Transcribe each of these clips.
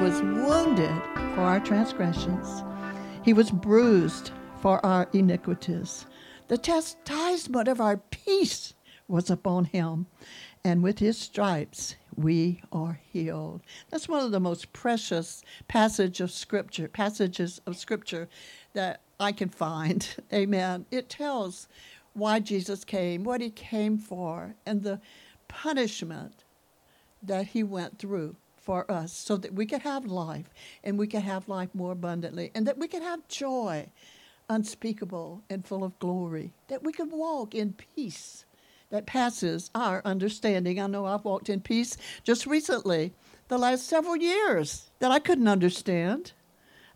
was wounded for our transgressions, he was bruised for our iniquities. The chastisement of our peace was upon him, and with his stripes we are healed. That's one of the most precious passage of scripture, passages of scripture that I can find. Amen. It tells why Jesus came, what he came for, and the punishment that he went through for us so that we could have life and we could have life more abundantly and that we could have joy unspeakable and full of glory, that we could walk in peace that passes our understanding. I know I've walked in peace just recently, the last several years, that I couldn't understand.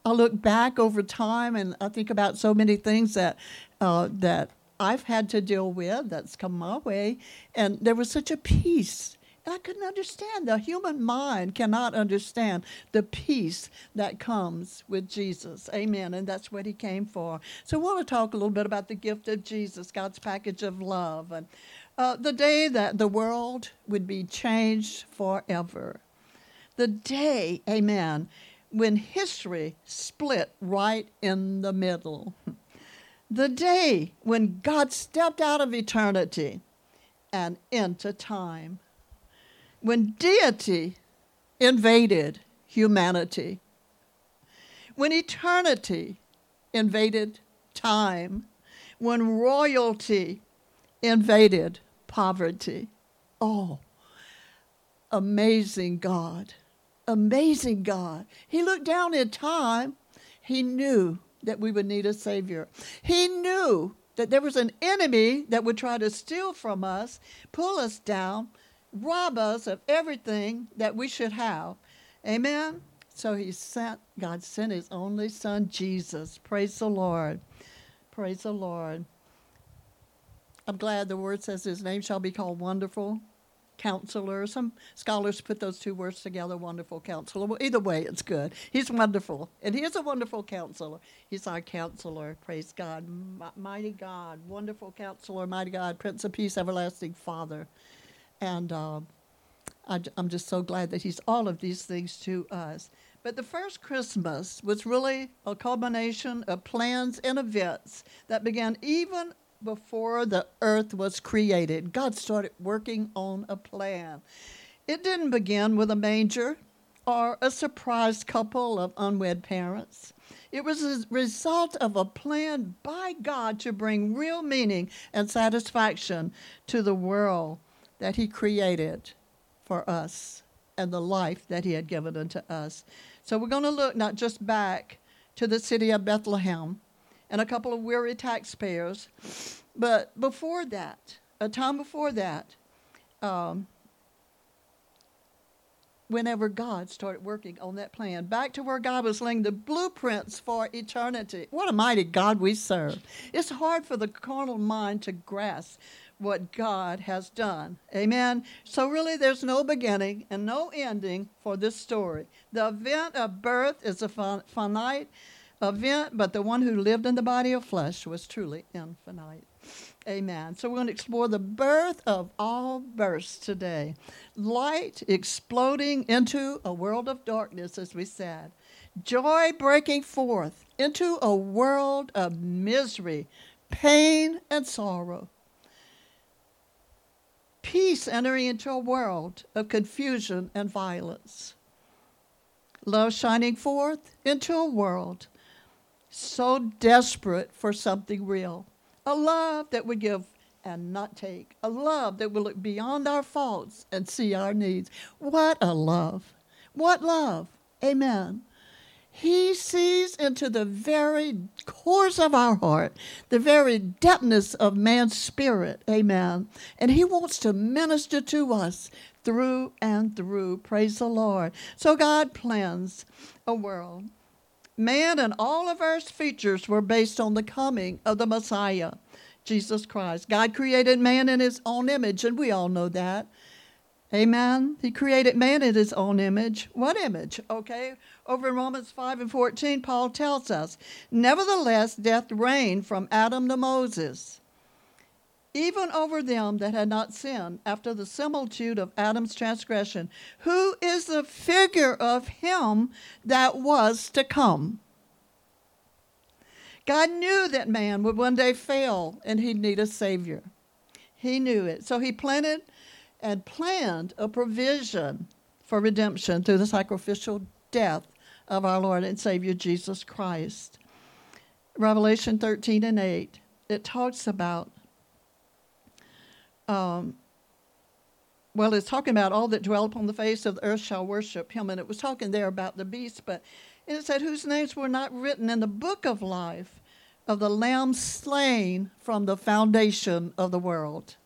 I look back over time and I think about so many things that uh, that I've had to deal with that's come my way, and there was such a peace. And I couldn't understand. The human mind cannot understand the peace that comes with Jesus. Amen. And that's what he came for. So I want to talk a little bit about the gift of Jesus, God's package of love, and uh, the day that the world would be changed forever. The day, amen, when history split right in the middle. The day when God stepped out of eternity and into time. When deity invaded humanity. When eternity invaded time. When royalty invaded poverty. Oh, amazing God amazing God. He looked down in time. He knew that we would need a Savior. He knew that there was an enemy that would try to steal from us, pull us down, rob us of everything that we should have. Amen? So he sent, God sent his only son, Jesus. Praise the Lord. Praise the Lord. I'm glad the word says his name shall be called Wonderful, counselor. Some scholars put those two words together, wonderful counselor. Well, either way, it's good. He's wonderful. And he is a wonderful counselor. He's our counselor. Praise God. mighty God, wonderful counselor, mighty God, Prince of Peace, everlasting Father. And uh, I, I'm just so glad that he's all of these things to us. But the first Christmas was really a culmination of plans and events that began even before the earth was created, God started working on a plan. It didn't begin with a manger or a surprise couple of unwed parents. It was a result of a plan by God to bring real meaning and satisfaction to the world that He created for us and the life that He had given unto us. So we're going to look not just back to the city of Bethlehem, and a couple of weary taxpayers. But before that, a time before that, um, whenever God started working on that plan, back to where God was laying the blueprints for eternity. What a mighty God we serve. It's hard for the carnal mind to grasp what God has done. Amen. So, really, there's no beginning and no ending for this story. The event of birth is a finite event, but the one who lived in the body of flesh was truly infinite. Amen. So we're going to explore the birth of all births today. Light exploding into a world of darkness, as we said. Joy breaking forth into a world of misery, pain, and sorrow. Peace entering into a world of confusion and violence. Love shining forth into a world so desperate for something real. A love that would give and not take. A love that will look beyond our faults and see our needs. What a love. What love. Amen. He sees into the very cores of our heart, the very depthness of man's spirit. Amen. And He wants to minister to us through and through. Praise the Lord. So God plans a world Man and all of Earth's features were based on the coming of the Messiah, Jesus Christ. God created man in his own image, and we all know that. Amen. He created man in his own image. What image? Okay. Over in Romans 5 and 14, Paul tells us, Nevertheless, death reigned from Adam to Moses, even over them that had not sinned, after the similitude of Adam's transgression, who is the figure of him that was to come. God knew that man would one day fail and he'd need a Savior. He knew it. So he planted and planned a provision for redemption through the sacrificial death of our Lord and Savior Jesus Christ. Revelation 13 and 8, it talks about, um, well, it's talking about all that dwell upon the face of the earth shall worship him. And it was talking there about the beast, but it said, whose names were not written in the book of life of the Lamb slain from the foundation of the world.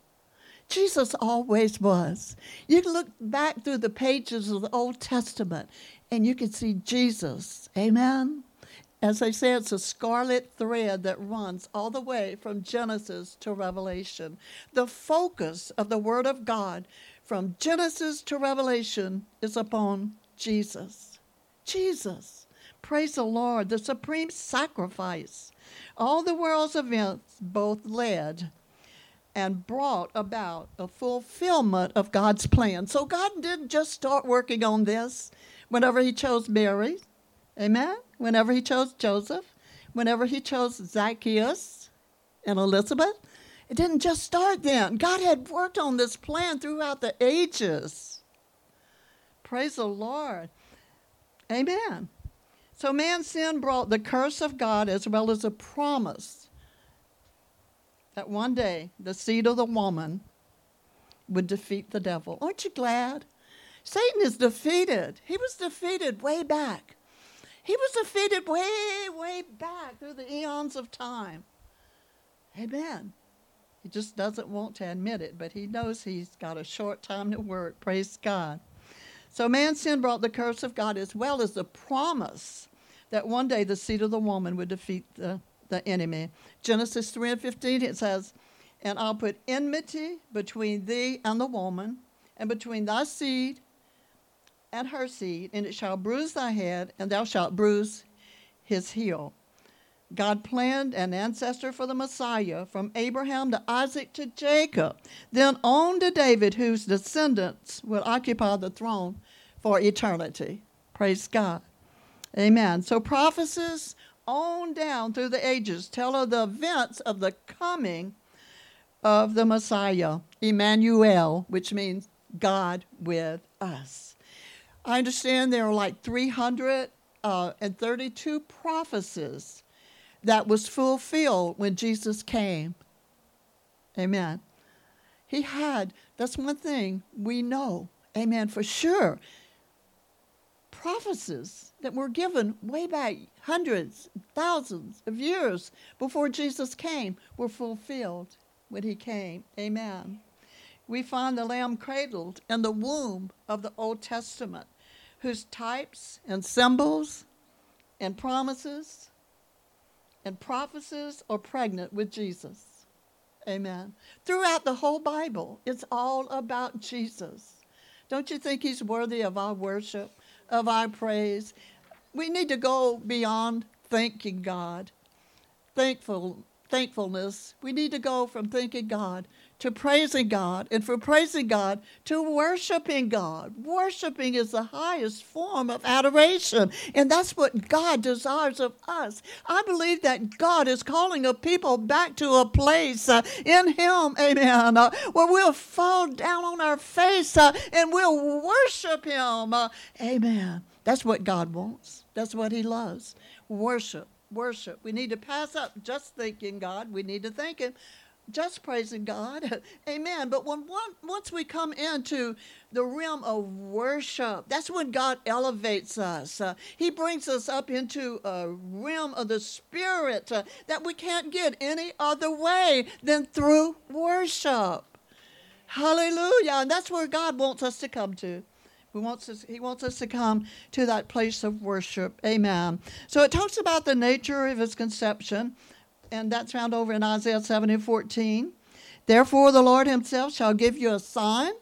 Jesus always was. You can look back through the pages of the Old Testament and you can see Jesus. Amen. As I say, it's a scarlet thread that runs all the way from Genesis to Revelation. The focus of the Word of God from Genesis to Revelation is upon Jesus. Jesus. Praise the Lord, the supreme sacrifice. All the world's events both led and brought about a fulfillment of God's plan. So God didn't just start working on this whenever He chose Mary, amen, whenever He chose Joseph, whenever He chose Zacchaeus and Elizabeth. It didn't just start then. God had worked on this plan throughout the ages. Praise the Lord. Amen. So man's sin brought the curse of God as well as a promise that one day the seed of the woman would defeat the devil. Aren't you glad? Satan is defeated. He was defeated way back. He was defeated way, way back through the eons of time. Amen. He just doesn't want to admit it, but he knows he's got a short time to work. Praise God. So man's sin brought the curse of God as well as the promise that one day the seed of the woman would defeat the the enemy. Genesis 3 and 15, it says, And I'll put enmity between thee and the woman, and between thy seed and her seed, and it shall bruise thy head, and thou shalt bruise his heel. God planned an ancestor for the Messiah from Abraham to Isaac to Jacob, then on to David, whose descendants will occupy the throne for eternity. Praise God. Amen. So prophecies on down through the ages tell of the events of the coming of the Messiah, Emmanuel, which means God with us. I understand there are like 332 uh, prophecies that was fulfilled when Jesus came. Amen. He had, that's one thing we know, amen, for sure. Prophecies that were given way back hundreds, thousands of years before Jesus came were fulfilled when he came. Amen. We find the lamb cradled in the womb of the Old Testament, whose types and symbols and promises and prophecies are pregnant with Jesus. Amen. Throughout the whole Bible, it's all about Jesus. Don't you think he's worthy of our worship? of our praise. We need to go beyond thanking God, thankful, thankfulness. We need to go from thanking God to praising God, and from praising God to worshiping God. Worshiping is the highest form of adoration, and that's what God desires of us. I believe that God is calling a people back to a place uh, in Him, amen, uh, where we'll fall down on our face uh, and we'll worship Him, uh, amen. That's what God wants, that's what He loves. Worship worship. We need to pass up just thanking God. We need to thank Him just praising God. Amen. But when once we come into the realm of worship, that's when God elevates us. Uh, he brings us up into a realm of the Spirit uh, that we can't get any other way than through worship. Hallelujah. And that's where God wants us to come to. He wants, us, he wants us to come to that place of worship. Amen. So it talks about the nature of his conception and that's found over in Isaiah 7 and 14. Therefore, the Lord himself shall give you a sign.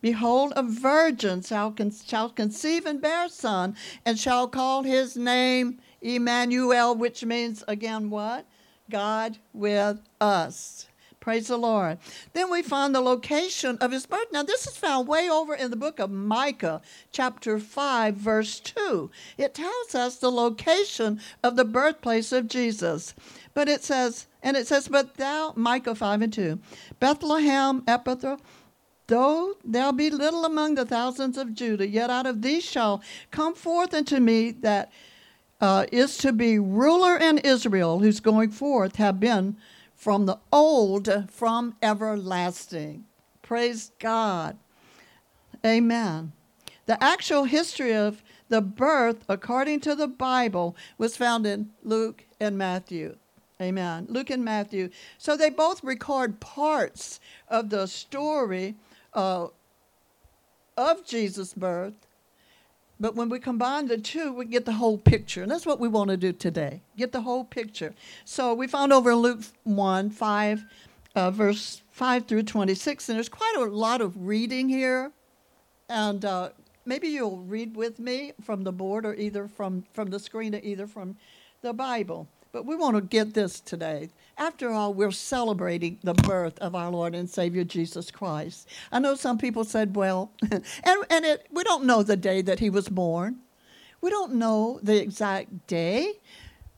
Behold, a virgin shall, con- shall conceive and bear a son, and shall call his name Emmanuel, which means, again, what? God with us. Praise the Lord. Then we find the location of his birth. Now, this is found way over in the book of Micah, chapter 5, verse 2. It tells us the location of the birthplace of Jesus. But it says, and it says, But thou, Micah 5 and 2, Bethlehem, Ephrathah, though thou be little among the thousands of Judah, yet out of thee shall come forth unto me that uh, is to be ruler in Israel, whose going forth have been from the old, from everlasting. Praise God. Amen. The actual history of the birth, according to the Bible, was found in Luke and Matthew. Amen. Luke and Matthew. So they both record parts of the story uh, of Jesus' birth but when we combine the two, we get the whole picture. And that's what we want to do today get the whole picture. So we found over in Luke 1 5, uh, verse 5 through 26, and there's quite a lot of reading here. And uh, maybe you'll read with me from the board or either from, from the screen or either from the Bible. But we want to get this today. After all, we're celebrating the birth of our Lord and Savior Jesus Christ. I know some people said, well, and, and it, we don't know the day that he was born. We don't know the exact day.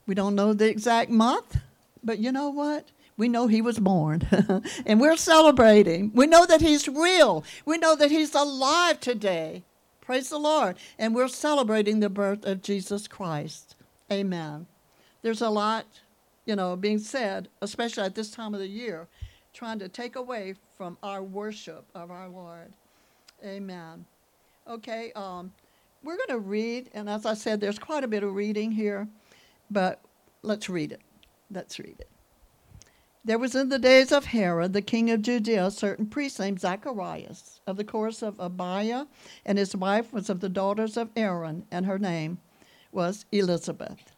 We don't know the exact month. But you know what? We know he was born and we're celebrating. We know that he's real. We know that he's alive today. Praise the Lord. And we're celebrating the birth of Jesus Christ. Amen. There's a lot you know, being said, especially at this time of the year, trying to take away from our worship of our Lord. Amen. Okay, um, we're going to read, and as I said, there's quite a bit of reading here, but let's read it. Let's read it. There was in the days of Herod, the king of Judea, a certain priest named Zacharias, of the course of Abia, and his wife was of the daughters of Aaron, and her name was Elizabeth.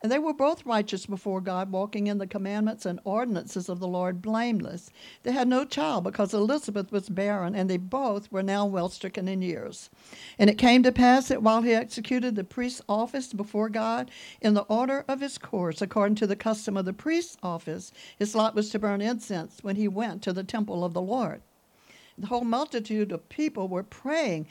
And they were both righteous before God, walking in the commandments and ordinances of the Lord blameless. They had no child because Elizabeth was barren, and they both were now well stricken in years. And it came to pass that while he executed the priest's office before God in the order of his course, according to the custom of the priest's office, his lot was to burn incense when he went to the temple of the Lord. The whole multitude of people were praying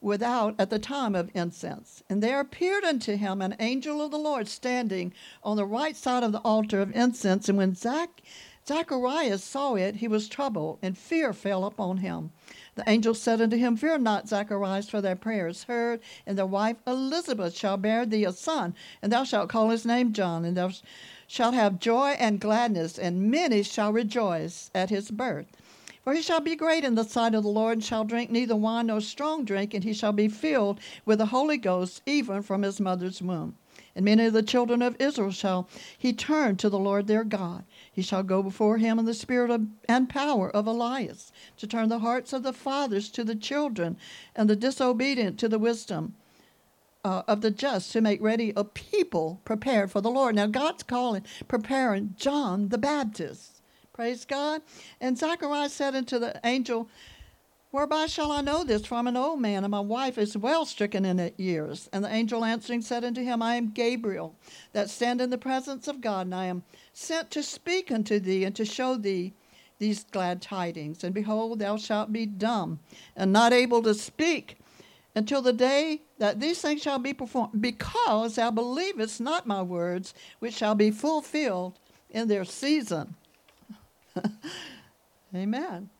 without at the time of incense. And there appeared unto him an angel of the Lord standing on the right side of the altar of incense. And when Zach, Zacharias saw it, he was troubled, and fear fell upon him. The angel said unto him, Fear not, Zacharias, for thy prayer is heard, and thy wife Elizabeth shall bear thee a son, and thou shalt call his name John, and thou shalt have joy and gladness, and many shall rejoice at his birth. For he shall be great in the sight of the Lord, and shall drink neither wine nor strong drink, and he shall be filled with the Holy Ghost even from his mother's womb. And many of the children of Israel shall he turn to the Lord their God. He shall go before him in the spirit of, and power of Elias, to turn the hearts of the fathers to the children, and the disobedient to the wisdom uh, of the just, to make ready a people prepared for the Lord. Now, God's calling, preparing John the Baptist. Praise God. And Zacharias said unto the angel, Whereby shall I know this? For I'm an old man, and my wife is well stricken in years. And the angel answering said unto him, I am Gabriel, that stand in the presence of God, and I am sent to speak unto thee and to show thee these glad tidings. And behold, thou shalt be dumb and not able to speak until the day that these things shall be performed, because thou believest not my words, which shall be fulfilled in their season. Amen.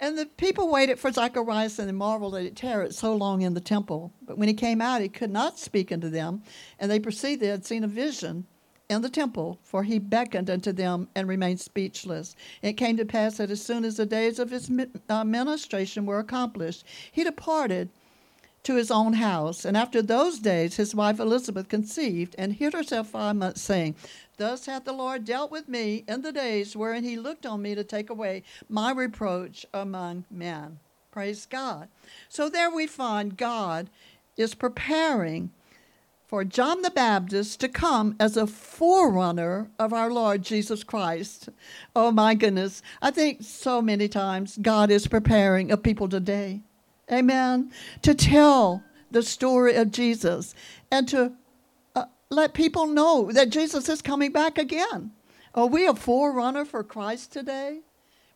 And the people waited for Zacharias and they marveled at it tarried so long in the temple. But when he came out, he could not speak unto them, and they perceived they had seen a vision in the temple, for he beckoned unto them and remained speechless. It came to pass that as soon as the days of his uh, ministration were accomplished, he departed to his own house. And after those days, his wife Elizabeth conceived and hid herself five months, saying, Thus hath the Lord dealt with me in the days wherein he looked on me to take away my reproach among men. Praise God. So there we find God is preparing for John the Baptist to come as a forerunner of our Lord Jesus Christ. Oh my goodness. I think so many times God is preparing a people today. Amen. To tell the story of Jesus and to uh, let people know that Jesus is coming back again. Are we a forerunner for Christ today?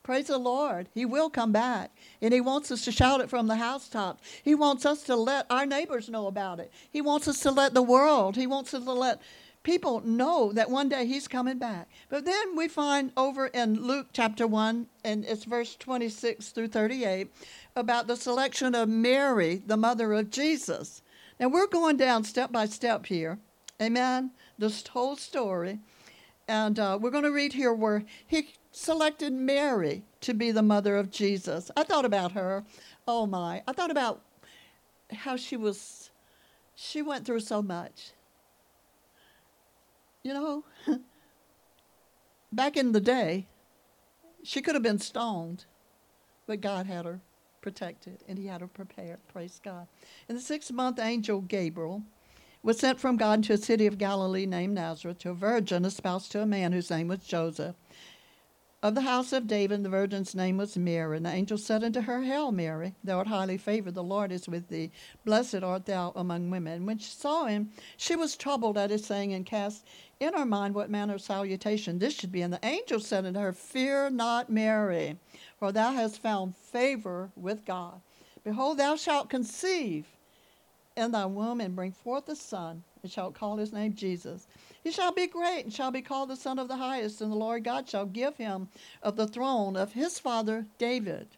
Praise the Lord. He will come back. And He wants us to shout it from the housetops. He wants us to let our neighbors know about it. He wants us to let the world, He wants us to let people know that one day He's coming back. But then we find over in Luke chapter 1, and it's verse 26 through 38, about the selection of Mary, the mother of Jesus. Now we're going down step by step here. Amen. This whole story. And uh, we're going to read here where he selected Mary to be the mother of Jesus. I thought about her. Oh my. I thought about how she was, she went through so much. You know, back in the day, she could have been stoned, but God had her protected and He had her prepared. Praise God. In the sixth month, angel Gabriel was sent from God to a city of Galilee named Nazareth to a virgin espoused to a man whose name was Joseph of the house of David, the virgin's name was Mary. And the angel said unto her, Hail, Mary, thou art highly favored, the Lord is with thee. Blessed art thou among women. And when she saw him, she was troubled at his saying, and cast in her mind what manner of salutation this should be. And the angel said unto her, Fear not, Mary, for thou hast found favor with God. Behold, thou shalt conceive in thy womb and bring forth a son, and shalt call his name Jesus. He shall be great and shall be called the Son of the Highest, and the Lord God shall give him of the throne of his father David.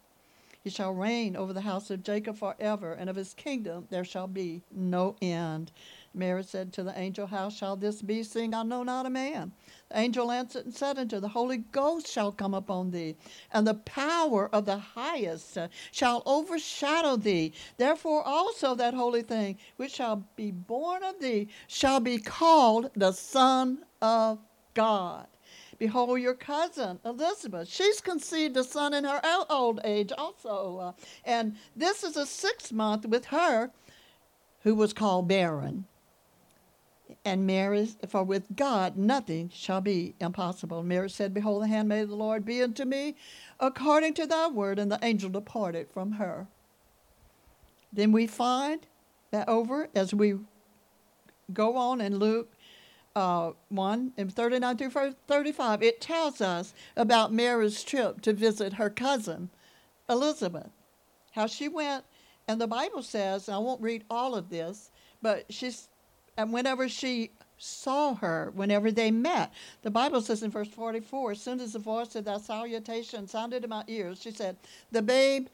He shall reign over the house of Jacob forever, and of his kingdom there shall be no end. Mary said to the angel, How shall this be, seeing I know not a man? The angel answered and said unto her, the Holy Ghost shall come upon thee, and the power of the highest shall overshadow thee. Therefore also that holy thing which shall be born of thee shall be called the Son of God. Behold, your cousin Elizabeth, she's conceived a son in her old age also. Uh, and this is a sixth month with her who was called barren and Mary, for with God nothing shall be impossible. Mary said, Behold, the handmaid of the Lord be unto me according to thy word. And the angel departed from her. Then we find that over as we go on in Luke uh, 1 and 39 through 35, it tells us about Mary's trip to visit her cousin, Elizabeth. How she went, and the Bible says, I won't read all of this, but she's and whenever she saw her, whenever they met, the Bible says in verse 44 as soon as the voice of that salutation sounded in my ears, she said, The babe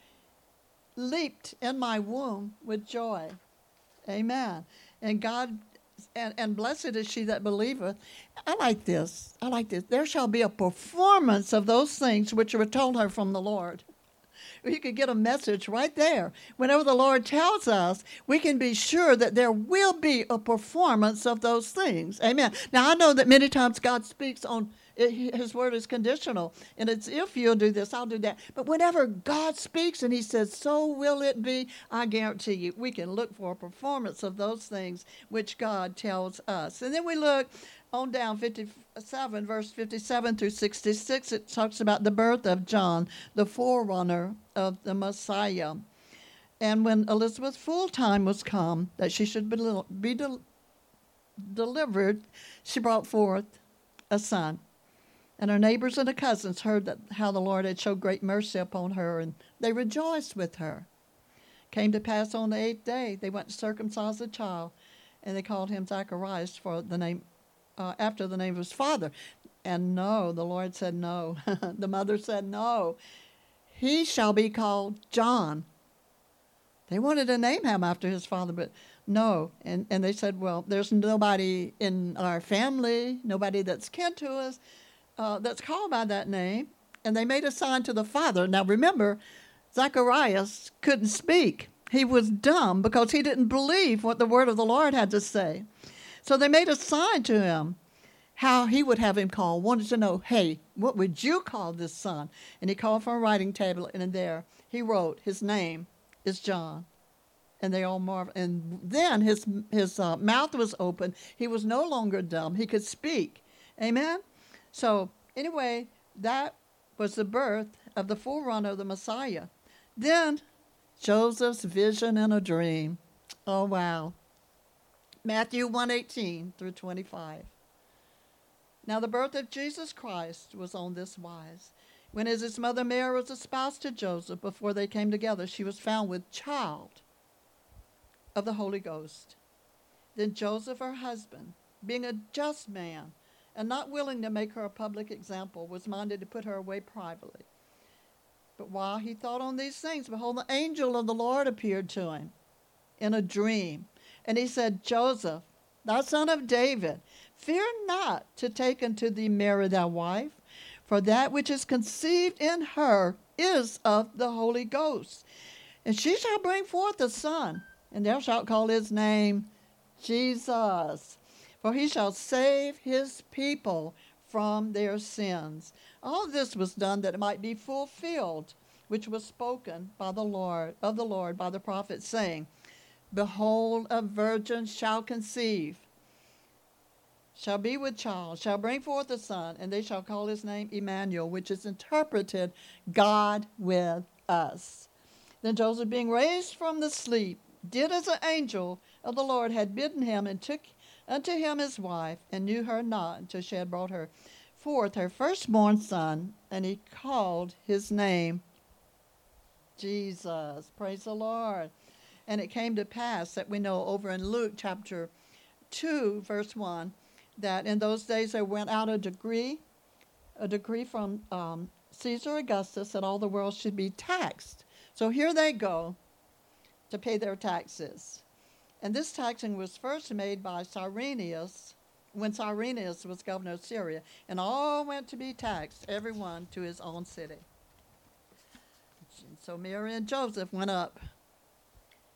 leaped in my womb with joy. Amen. And God, and, and blessed is she that believeth. I like this. I like this. There shall be a performance of those things which were told her from the Lord you could get a message right there. Whenever the Lord tells us, we can be sure that there will be a performance of those things. Amen. Now, I know that many times God speaks on his word is conditional. And it's if you'll do this i'll do that. But whenever god speaks and he says so will it be i guarantee you we can look for a performance of those things which god tells us. And then we look on down 57 verse 57 through 66 it talks about the birth of john the forerunner of the messiah. And when elizabeth's full time was come that she should be, be del- delivered she brought forth a son and her neighbors and her cousins heard that how the lord had showed great mercy upon her and they rejoiced with her came to pass on the eighth day they went to circumcise the child and they called him zacharias for the name uh, after the name of his father. And no, the Lord said no. the mother said no. He shall be called John. They wanted to name him after his father, but no. And, and they said, well, there's nobody in our family, nobody that's kin to us, uh, that's called by that name. And they made a sign to the father. Now remember, Zacharias couldn't speak. He was dumb because he didn't believe what the word of the Lord had to say. So they made a sign to him how he would have him call, wanted to know, hey, what would you call this son? And he called from a writing table, and there he wrote, his name is John. And they all marveled. And then his, his uh, mouth was open. He was no longer dumb. He could speak. Amen? So, anyway, that was the birth of the forerunner of the Messiah. Then Joseph's vision in a dream. Oh, wow. Matthew 118 through 25. Now, the birth of Jesus Christ was on this wise. When his mother Mary was espoused to Joseph, before they came together, she was found with child of the Holy Ghost. Then Joseph, her husband, being a just man, and not willing to make her a public example, was minded to put her away privately. But while he thought on these things, behold, the angel of the Lord appeared to him in a dream. And he said, Joseph, thou son of David, fear not to take unto thee Mary thy wife, for that which is conceived in her is of the Holy Ghost. And she shall bring forth a son, and thou shalt call his name Jesus for he shall save his people from their sins. All this was done that it might be fulfilled, which was spoken by the Lord of the Lord by the prophet, saying, Behold, a virgin shall conceive, shall be with child, shall bring forth a son, and they shall call his name Emmanuel, which is interpreted God with us. Then Joseph, being raised from the sleep, did as an angel of the Lord had bidden him, and took unto him his wife, and knew her not until she had brought her forth her firstborn son, and he called his name Jesus. Praise the Lord. And it came to pass that we know over in Luke chapter 2, verse 1, that in those days there went out a decree, a decree from um, Caesar Augustus that all the world should be taxed. So here they go to pay their taxes. And this taxing was first made by Cyrenius when Cyrenius was governor of Syria, and all went to be taxed, every one to his own city. And So Mary and Joseph went up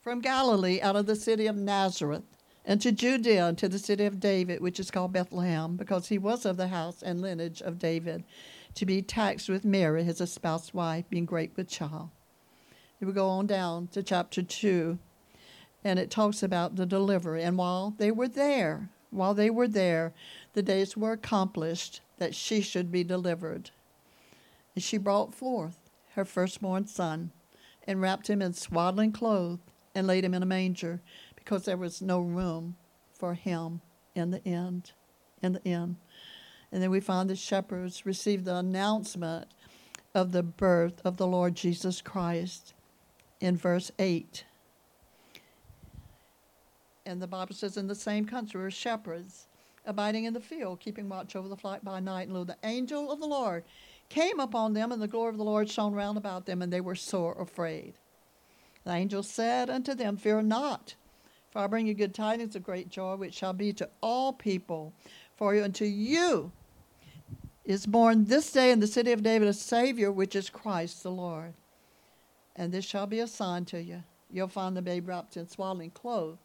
from Galilee out of the city of Nazareth into Judea to the city of David, which is called Bethlehem, because he was of the house and lineage of David, to be taxed with Mary, his espoused wife, being great with child. We go on down to chapter 2 and it talks about the delivery. And while they were there, while they were there, the days were accomplished that she should be delivered. And she brought forth her firstborn son, and wrapped him in swaddling clothes, and laid him in a manger, because there was no room for him in the end. In the inn. And then we find the shepherds received the announcement of the birth of the Lord Jesus Christ in verse 8 and the Bible says, in the same country were shepherds abiding in the field, keeping watch over the flock by night. And lo, the angel of the Lord came upon them, and the glory of the Lord shone round about them, and they were sore afraid. The angel said unto them, Fear not, for I bring you good tidings of great joy, which shall be to all people. For unto you is born this day in the city of David a Savior, which is Christ the Lord. And this shall be a sign to you. You'll find the babe wrapped in swaddling clothes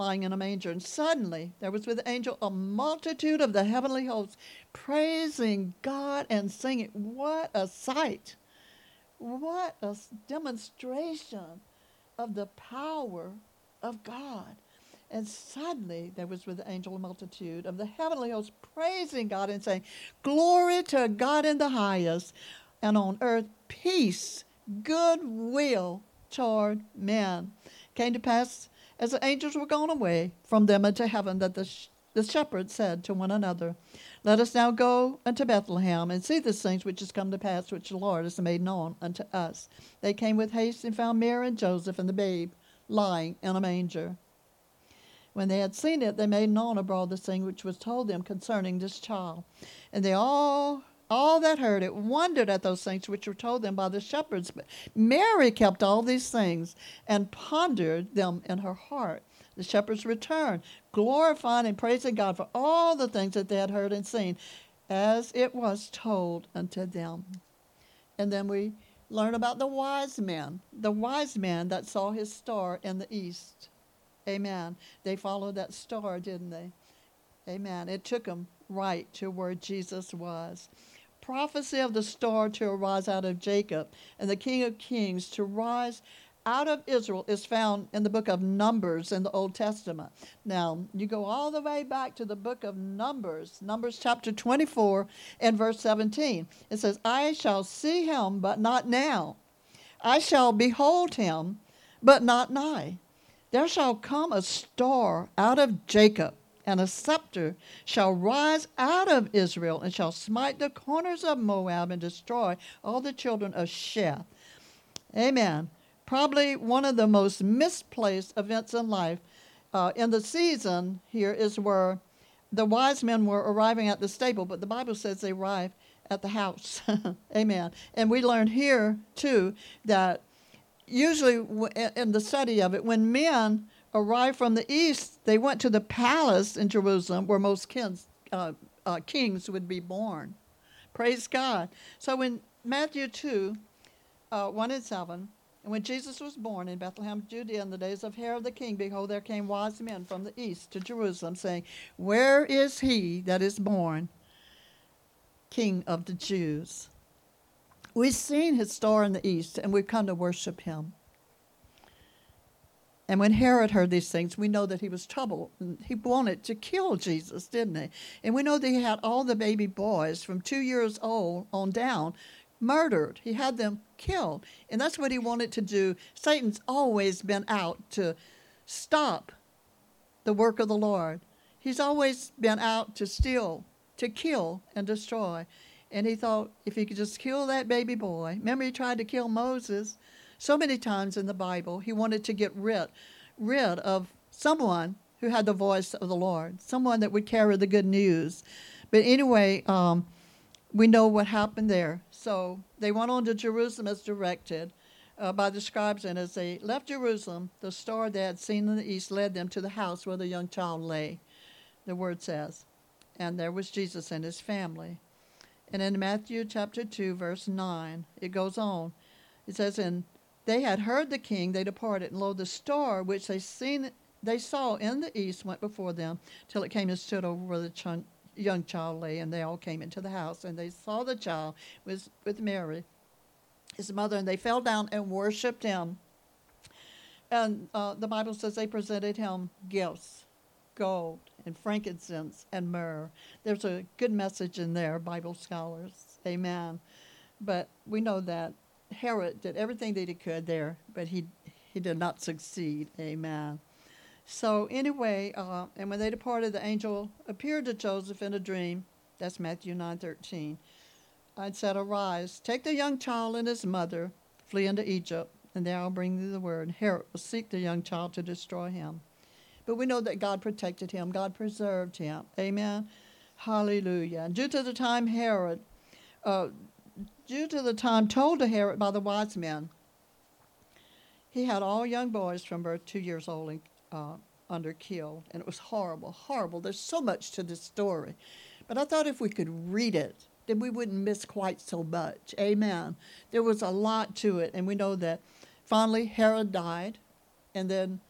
lying in a manger. And suddenly there was with the angel a multitude of the heavenly hosts praising God and singing. What a sight! What a demonstration of the power of God. And suddenly there was with the angel a multitude of the heavenly hosts praising God and saying, Glory to God in the highest, and on earth peace, goodwill toward men. Came to pass as the angels were gone away from them into heaven, that the, sh- the shepherds said to one another, Let us now go unto Bethlehem and see these things which has come to pass, which the Lord has made known unto us. They came with haste and found Mary and Joseph and the babe lying in a manger. When they had seen it, they made known abroad the thing which was told them concerning this child. And they all all that heard it wondered at those things which were told them by the shepherds. But Mary kept all these things and pondered them in her heart. The shepherds returned, glorifying and praising God for all the things that they had heard and seen, as it was told unto them. And then we learn about the wise men, the wise men that saw his star in the east. Amen. They followed that star, didn't they? Amen. It took them right to where Jesus was prophecy of the star to arise out of Jacob and the King of Kings to rise out of Israel is found in the book of Numbers in the Old Testament. Now, you go all the way back to the book of Numbers, Numbers chapter 24 and verse 17. It says, I shall see him, but not now. I shall behold him, but not nigh. There shall come a star out of Jacob, and a scepter shall rise out of Israel and shall smite the corners of Moab and destroy all the children of Sheth. Amen. Probably one of the most misplaced events in life uh, in the season here is where the wise men were arriving at the stable, but the Bible says they arrived at the house. Amen. And we learned here, too, that usually in the study of it, when men arrived from the east, they went to the palace in Jerusalem where most kings, uh, uh, kings would be born. Praise God. So in Matthew 2, uh, 1 and 7, and when Jesus was born in Bethlehem, Judea, in the days of Herod the king, behold, there came wise men from the east to Jerusalem, saying, Where is he that is born, King of the Jews? We've seen his star in the east, and we've come to worship him. And when Herod heard these things, we know that he was troubled. He wanted to kill Jesus, didn't he? And we know that he had all the baby boys from two years old on down murdered. He had them killed. And that's what he wanted to do. Satan's always been out to stop the work of the Lord. He's always been out to steal, to kill, and destroy. And he thought if he could just kill that baby boy, remember he tried to kill Moses so many times in the Bible. He wanted to get rid, rid of someone who had the voice of the Lord, someone that would carry the good news. But anyway, um, we know what happened there. So they went on to Jerusalem as directed uh, by the scribes, and as they left Jerusalem, the star they had seen in the east led them to the house where the young child lay, the word says. And there was Jesus and his family. And in Matthew chapter 2, verse 9, it goes on. It says, And they had heard the king, they departed, and lo, the star which they seen they saw in the east went before them till it came and stood over where the ch- young child lay, and they all came into the house, and they saw the child with, with Mary, his mother, and they fell down and worshipped him. And uh, the Bible says they presented him gifts, gold and frankincense and myrrh. There's a good message in there, Bible scholars. Amen. But we know that Herod did everything that he could there, but he he did not succeed. Amen. So anyway, uh, and when they departed, the angel appeared to Joseph in a dream. That's Matthew nine thirteen. And said, Arise, take the young child and his mother, flee into Egypt, and there I'll bring thee the word. Herod will seek the young child to destroy him. But we know that God protected him. God preserved him. Amen. Hallelujah. And due to the time Herod, uh, due to the time told to Herod by the wise men. He had all young boys from birth two years old and, uh, under killed, and it was horrible, horrible. There's so much to this story. But I thought if we could read it, then we wouldn't miss quite so much. Amen. There was a lot to it, and we know that finally Herod died, and then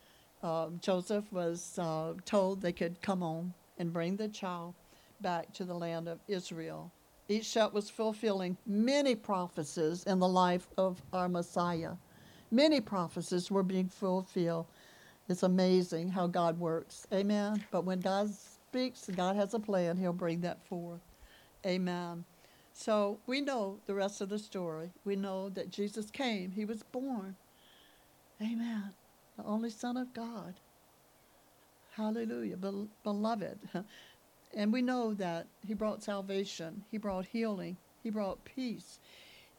uh, Joseph was uh, told they could come on and bring the child back to the land of Israel. Each step was fulfilling many prophecies in the life of our Messiah. Many prophecies were being fulfilled. It's amazing how God works. Amen. But when God speaks, God has a plan, He'll bring that forth. Amen. So we know the rest of the story. We know that Jesus came, He was born. Amen. The only Son of God. Hallelujah. beloved. And we know that He brought salvation, He brought healing, He brought peace.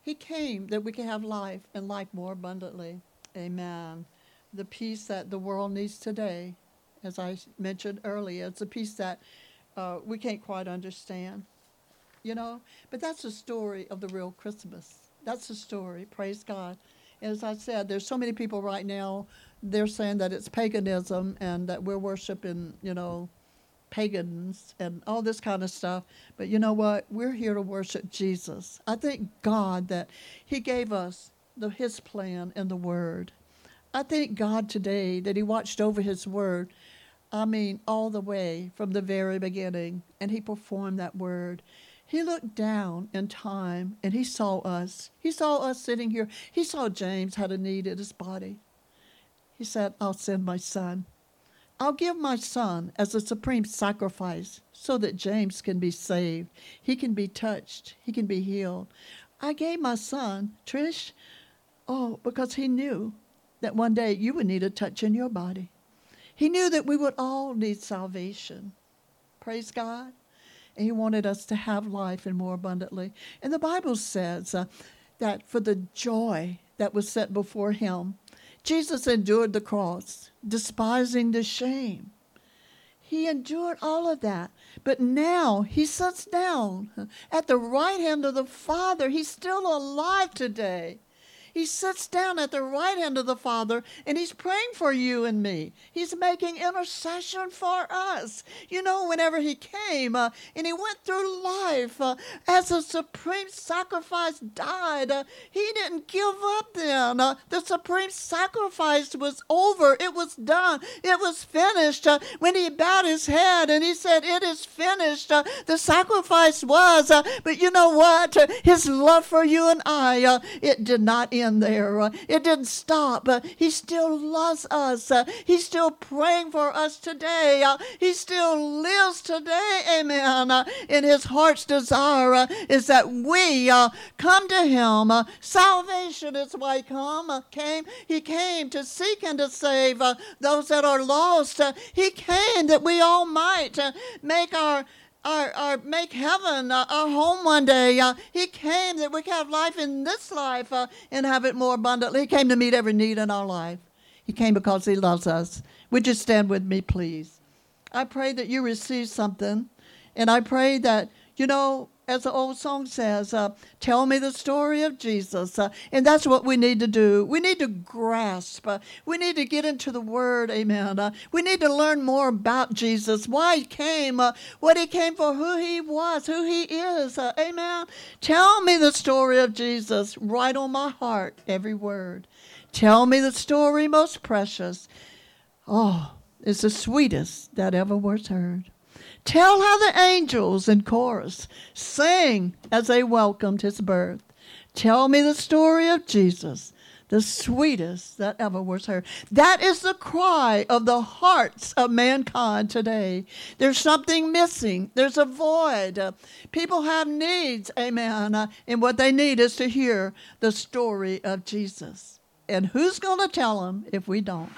He came that we can have life and life more abundantly. Amen. The peace that the world needs today, as I mentioned earlier, it's a peace that uh, we can't quite understand, you know. But that's the story of the real Christmas. That's the story. Praise God. As I said, there's so many people right now. They're saying that it's paganism and that we're worshiping, you know, pagans and all this kind of stuff. But you know what? We're here to worship Jesus. I thank God that He gave us the, His plan and the Word. I thank God today that He watched over His Word. I mean, all the way from the very beginning, and He performed that Word. He looked down in time and He saw us. He saw us sitting here. He saw James had a need in his body. He said, I'll send my son. I'll give my son as a supreme sacrifice so that James can be saved. He can be touched. He can be healed. I gave my son, Trish, oh, because he knew that one day you would need a touch in your body. He knew that we would all need salvation. Praise God. And He wanted us to have life and more abundantly. And the Bible says uh, that for the joy that was set before Him, Jesus endured the cross, despising the shame. He endured all of that. But now he sits down at the right hand of the Father. He's still alive today. He sits down at the right hand of the Father and he's praying for you and me. He's making intercession for us. You know, whenever he came uh, and he went through life uh, as a supreme sacrifice died, uh, he didn't give up then. Uh, the supreme sacrifice was over, it was done, it was finished. Uh, when he bowed his head and he said, It is finished, uh, the sacrifice was. but you know what? His love for you and I, it did not end in there. Uh, it didn't stop. Uh, he still loves us. Uh, he's still praying for us today. Uh, he still lives today. Amen. Uh, and his heart's desire uh, is that we come to him. salvation is why he come, came. He came to seek and to save those that are lost. he came that we all might make our our make heaven uh, our home one day. Uh, he came that we could have life in this life uh, and have it more abundantly. He came to meet every need in our life. He came because he loves us. Would you stand with me, please? I pray that you receive something, and I pray that you know as the old song says, uh, tell me the story of Jesus. Uh, and that's what we need to do. We need to grasp. Uh, we need to get into the Word. Amen. Uh, we need to learn more about Jesus, why He came, uh, what He came for, who He was, who He is. Uh, amen. Tell me the story of Jesus. Write on my heart, every word. Tell me the story most precious. Oh, it's the sweetest that ever was heard. Tell how the angels in chorus sang as they welcomed his birth. Tell me the story of Jesus, the sweetest that ever was heard. That is the cry of the hearts of mankind today. There's something missing, there's a void. Uh, people have needs, amen. Uh, and what they need is to hear the story of Jesus. And who's going to tell them if we don't?